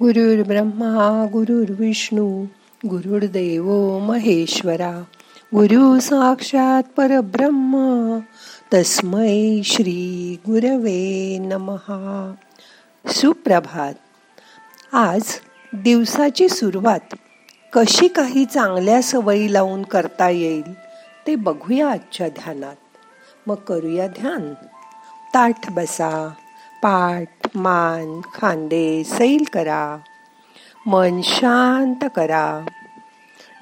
गुरुर् ब्रह्मा गुरुर्विष्णू गुरुर्देव महेश्वरा गुरु साक्षात परब्रह्म तस्मै श्री गुरवे नमहा सुप्रभात आज दिवसाची सुरुवात कशी काही चांगल्या सवयी लावून करता येईल ते बघूया आजच्या ध्यानात. मग करूया ध्यान. ताठ बसा पाठ मान खांदे सैल करा. मन शांत करा.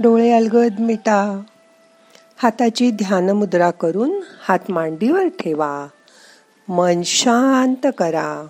डोळे अलगद मिटा. हाताची ध्यान मुद्रा करून हात मांडीवर ठेवा. मन शांत करा.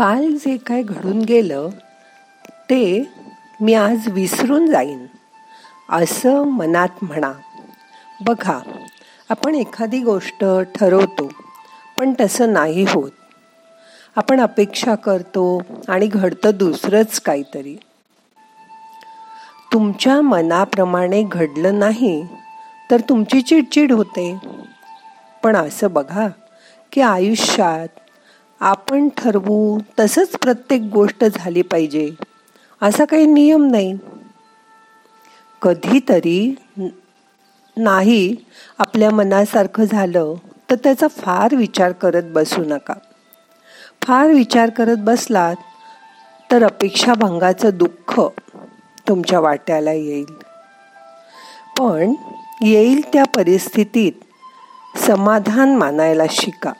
काल जे काय घडून गेलं ते मी आज विसरून जाईन. असं मनात म्हणा. बघा आपण एखादी गोष्ट ठरवतो पण तसं नाही होत. आपण अपेक्षा करतो आणि घडतं दुसरंच काहीतरी. तुमच्या मनाप्रमाणे घडलं नाही तर तुमची चिडचिड होते. पण असं बघा की आयुष्यात आपण ठरवू तसंच प्रत्येक गोष्ट झाली पाहिजे. असा काही नियम नाही. कधीतरी नाही आपल्या मनासारखं झालं तर त्याचा फार विचार करत बसू नका. फार विचार करत बसलात तर अपेक्षाभंगाचं दुःख तुमच्या वाट्याला येईल. पण येईल त्या परिस्थितीत समाधान मानायला शिका.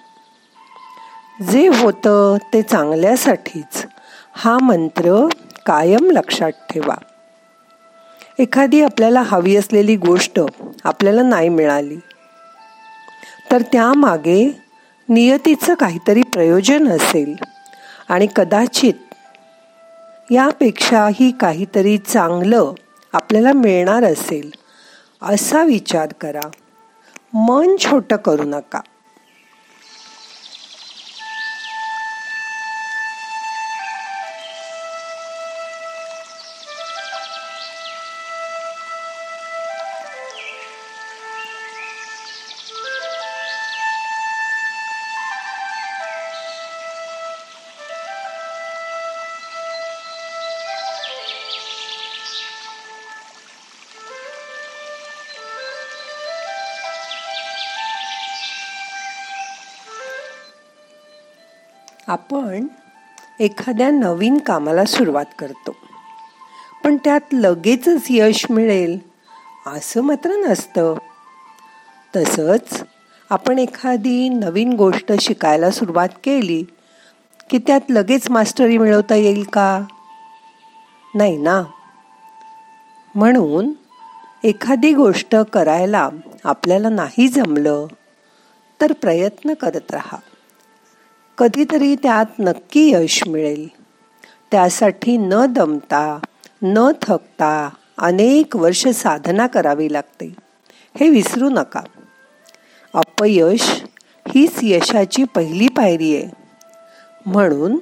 जे होतं ते चांगल्यासाठीच. हा मंत्र कायम लक्षात ठेवा. एखादी आपल्याला हवी असलेली गोष्ट आपल्याला नाही मिळाली तर त्यामागे नियतीचं काहीतरी प्रयोजन असेल आणि कदाचित यापेक्षाही काहीतरी चांगलं आपल्याला मिळणार असेल असा विचार करा. मन छोटं करू नका. आपण एखाद्या नवीन कामाला सुरुवात करतो. पण त्यात लगेचच यश मिळेल असं मात्र नसतं. तसंच आपण एखादी नवीन गोष्ट शिकायला सुरुवात केली की त्यात लगेच मास्टरी मिळवता येईल का? नाही ना? म्हणून एखादी गोष्ट करायला आपल्याला नाही जमलं तर प्रयत्न करत राहा. कधीतरी त्यात नक्की यश मिळेल. त्यासाठी न दमता न थकता अनेक वर्ष साधना करावी लागते. हे विसरू नका. अपयश हीच यशाची पहिली पायरी आहे. म्हणून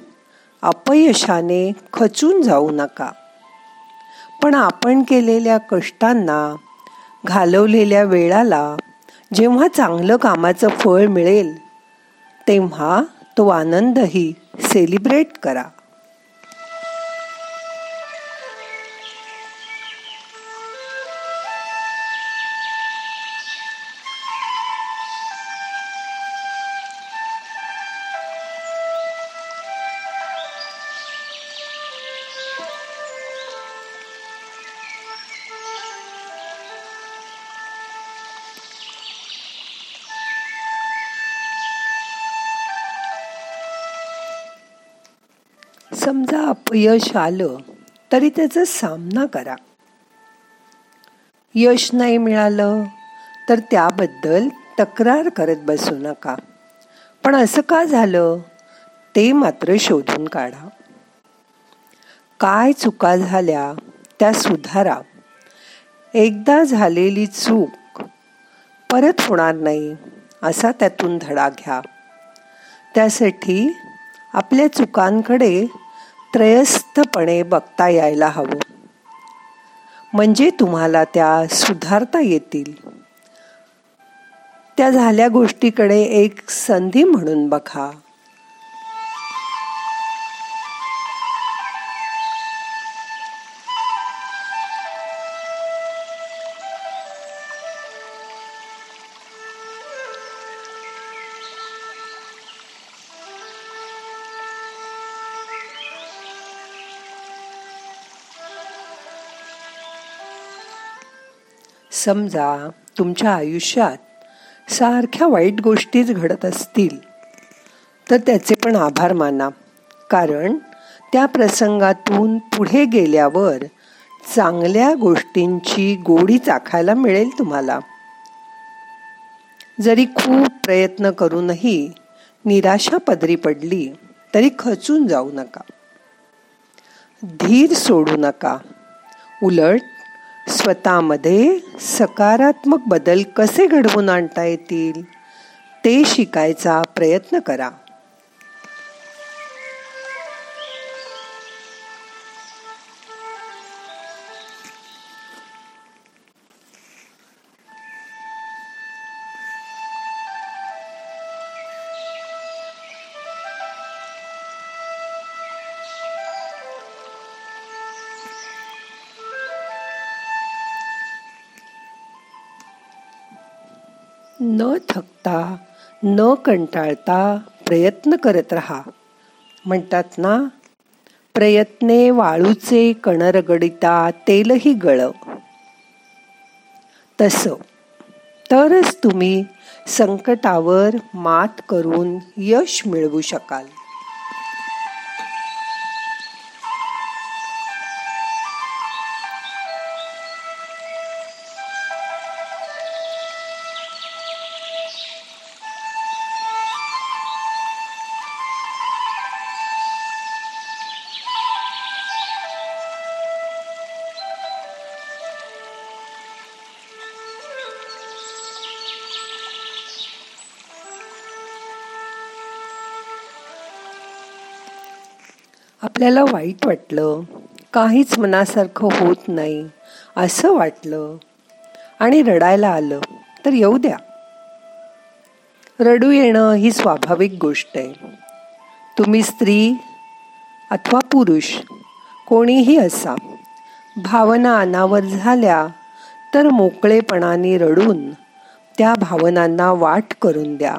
अपयशाने खचून जाऊ नका. पण आपण केलेल्या कष्टांना घालवलेल्या वेळाला जेव्हा चांगलं कामाचं फळ मिळेल तेव्हा तो आनंदही सेलिब्रेट करा. समजा अपयश आलं तरी त्याचा सामना करा. यश नाही मिळालं तर त्याबद्दल तक्रार करत बसू नका. पण असं का झालं? ते मात्र शोधून काढा. काय चुका झाल्या त्या सुधारा. एकदा झालेली चूक परत होणार नाही असा त्यातून धडा घ्या. त्यासाठी आपल्या चुकांकडे त्रयस्थपणे बघता यायला हवं. म्हणजे तुम्हाला त्या सुधारता येतील. त्या झाल्या गोष्टीकडे एक संधी म्हणून बघा. समजा तुमच्या आयुष्यात सारख्या वाईट गोष्टीच घडत असतील तर त्याचे पण आभार माना. कारण त्या प्रसंगातून पुढे गेल्यावर चांगल्या गोष्टींची गोडी चाखायला मिळेल तुम्हाला. जरी खूप प्रयत्न करूनही निराशा पदरी पडली तरी खचून जाऊ नका. धीर सोडू नका. उलट स्वतःमध्ये सकारात्मक बदल कसे घडवून आणता येतील ते शिकायचा प्रयत्न करा. न थकता न कंटाळता प्रयत्न करत रहा. म्हणतात ना प्रयत्ने वाळूचे कणरगडिता तेलही गळ. तस. तरच तुम्ही संकटावर मात करून यश मिळवू शकाल. आपल्याला वाईट वाटलं काहीच मनासारखं होत नाही असं वाटलं आणि रडायला आलं तर येऊ द्या. रडू येणं ही स्वाभाविक गोष्ट आहे. तुम्ही स्त्री अथवा पुरुष कोणीही असा भावना अनावर झाल्या तर मोकळेपणाने रडून त्या भावनांना वाट करून द्या.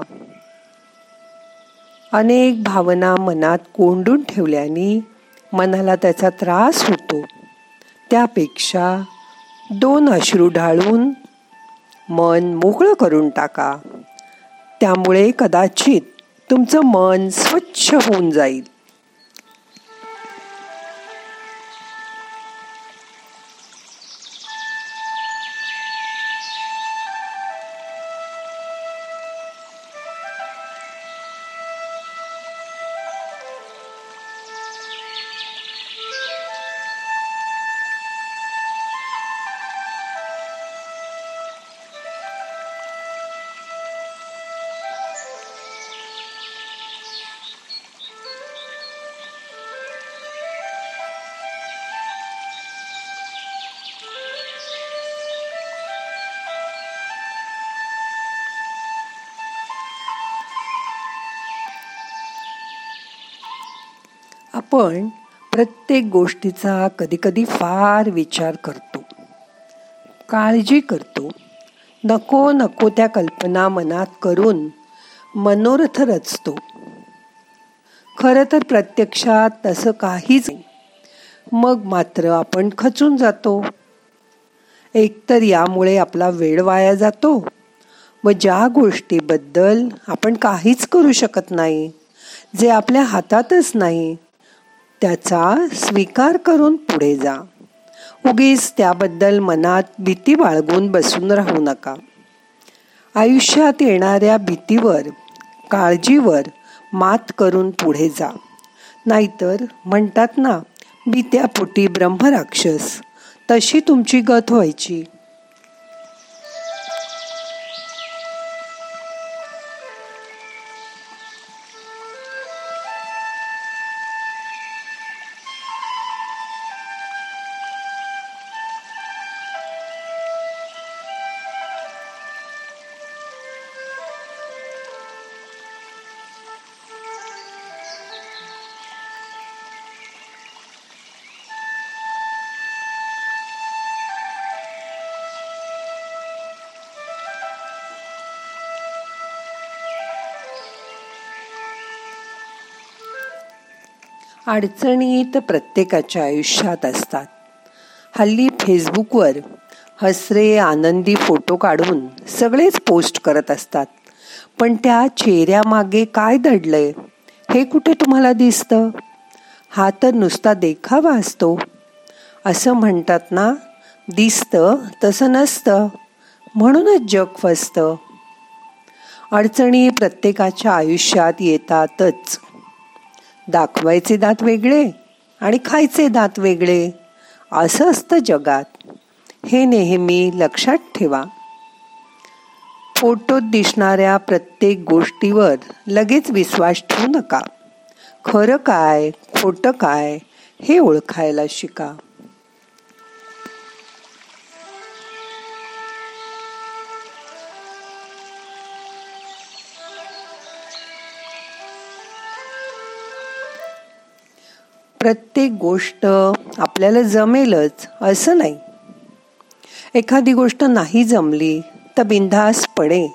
अनेक भावना मनात कोंडून ठेवल्याने मनाला त्याचा त्रास होतो. त्यापेक्षा दोन अश्रू ढाळून मन मोकळं करून टाका. त्यामुळे कदाचित तुमचं मन स्वच्छ होऊन जाईल. आपण प्रत्येक गोष्टीचा कधीकधी फार विचार करतो. काळजी करतो. नको नको त्या कल्पना मनात करून मनोरथ रचतो. खरं तर प्रत्यक्षात तसं काहीच मग मात्र आपण खचून जातो. एकतर यामुळे आपला वेळ वाया जातो. व ज्या गोष्टीबद्दल आपण काहीच करू शकत नाही जे आपल्या हातातच नाही त्याचा स्वीकार करून पुढे जा. उगीच त्याबद्दल मनात भीती बाळगून बसून राहू नका. आयुष्यात येणाऱ्या भीतीवर काळजीवर मात करून पुढे जा. नाहीतर म्हणतात ना भीत्यापोटी ब्रह्मराक्षस. तशी तुमची गत व्हायची. अडचणीत प्रत्येकाच्या आयुष्यात असतात. हल्ली फेसबुकवर हसरे आनंदी फोटो काढून सगळेच पोस्ट करत असतात. पण त्या चेहऱ्यामागे काय दडलंय हे कुठे तुम्हाला दिसतं? हा तर नुसता देखावा असतो. असं म्हणतात ना दिसतं तसं नसतं म्हणूनच जग फसतं. अडचणी प्रत्येकाच्या आयुष्यात येतातच. दाखवायचे दात वेगळे आणि खायचे दात वेगळे. असं असतं जगात. हे नेहमी लक्षात ठेवा. फोटोत दिसणाऱ्या प्रत्येक गोष्टीवर लगेच विश्वास ठेवू नका. खरं काय खोटं काय हे ओळखायला शिका. प्रत्येक गोष्ट आपल्याला जमेलच असं नाही. एखादी गोष्ट नाही जमली तर बिंधासपणे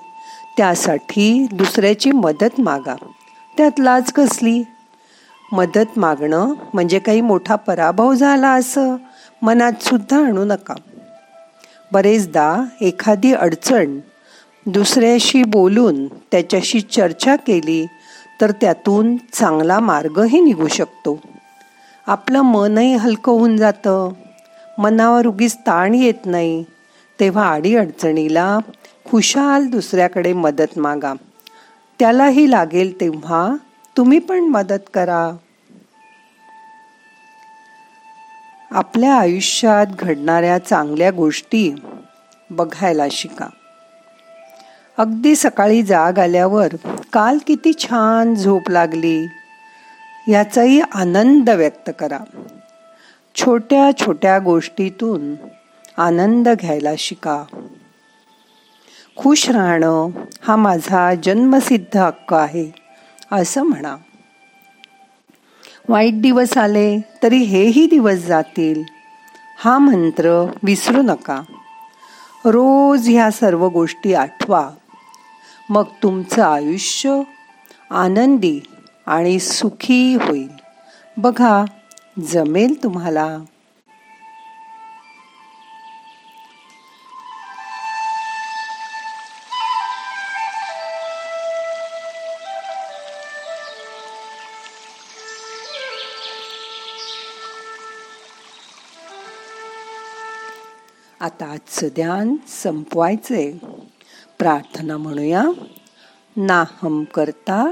त्यासाठी दुसऱ्याची मदत मागा. त्यात लाज कसली? मदत मागणं म्हणजे काही मोठा पराभव झाला असं मनात सुद्धा आणू नका. बरेचदा एखादी अडचण दुसऱ्याशी बोलून त्याच्याशी चर्चा केली तर त्यातून चांगला मार्गही निघू शकतो. आपलं मनही हलकं होऊन जातं. मनावर उगीच ताण येत नाही. तेव्हा आडी अडचणीला खुशाल दुसऱ्याकडे मदत मागा. त्यालाही लागेल तेव्हा तुम्ही पण मदत करा. आपल्या आयुष्यात घडणाऱ्या चांगल्या गोष्टी बघायला शिका. अगदी सकाळी जाग आल्यावर काल किती छान झोप लागली. याचाही आनंद व्यक्त करा. छोट्या छोट्या गोष्टीतून आनंद घ्यायला शिका. खुश राहणं हा माझा जन्मसिद्ध हक्क आहे असं म्हणा. वाईट दिवस आले तरी हेही दिवस जातील हा मंत्र विसरू नका. रोज ह्या सर्व गोष्टी आठवा. मग तुमचं आयुष्य आनंदी आणि सुखी होईल. बघा जमेल तुम्हाला. आता आजचं ध्यान संपवायचे प्रार्थना म्हणूया. नाहम करता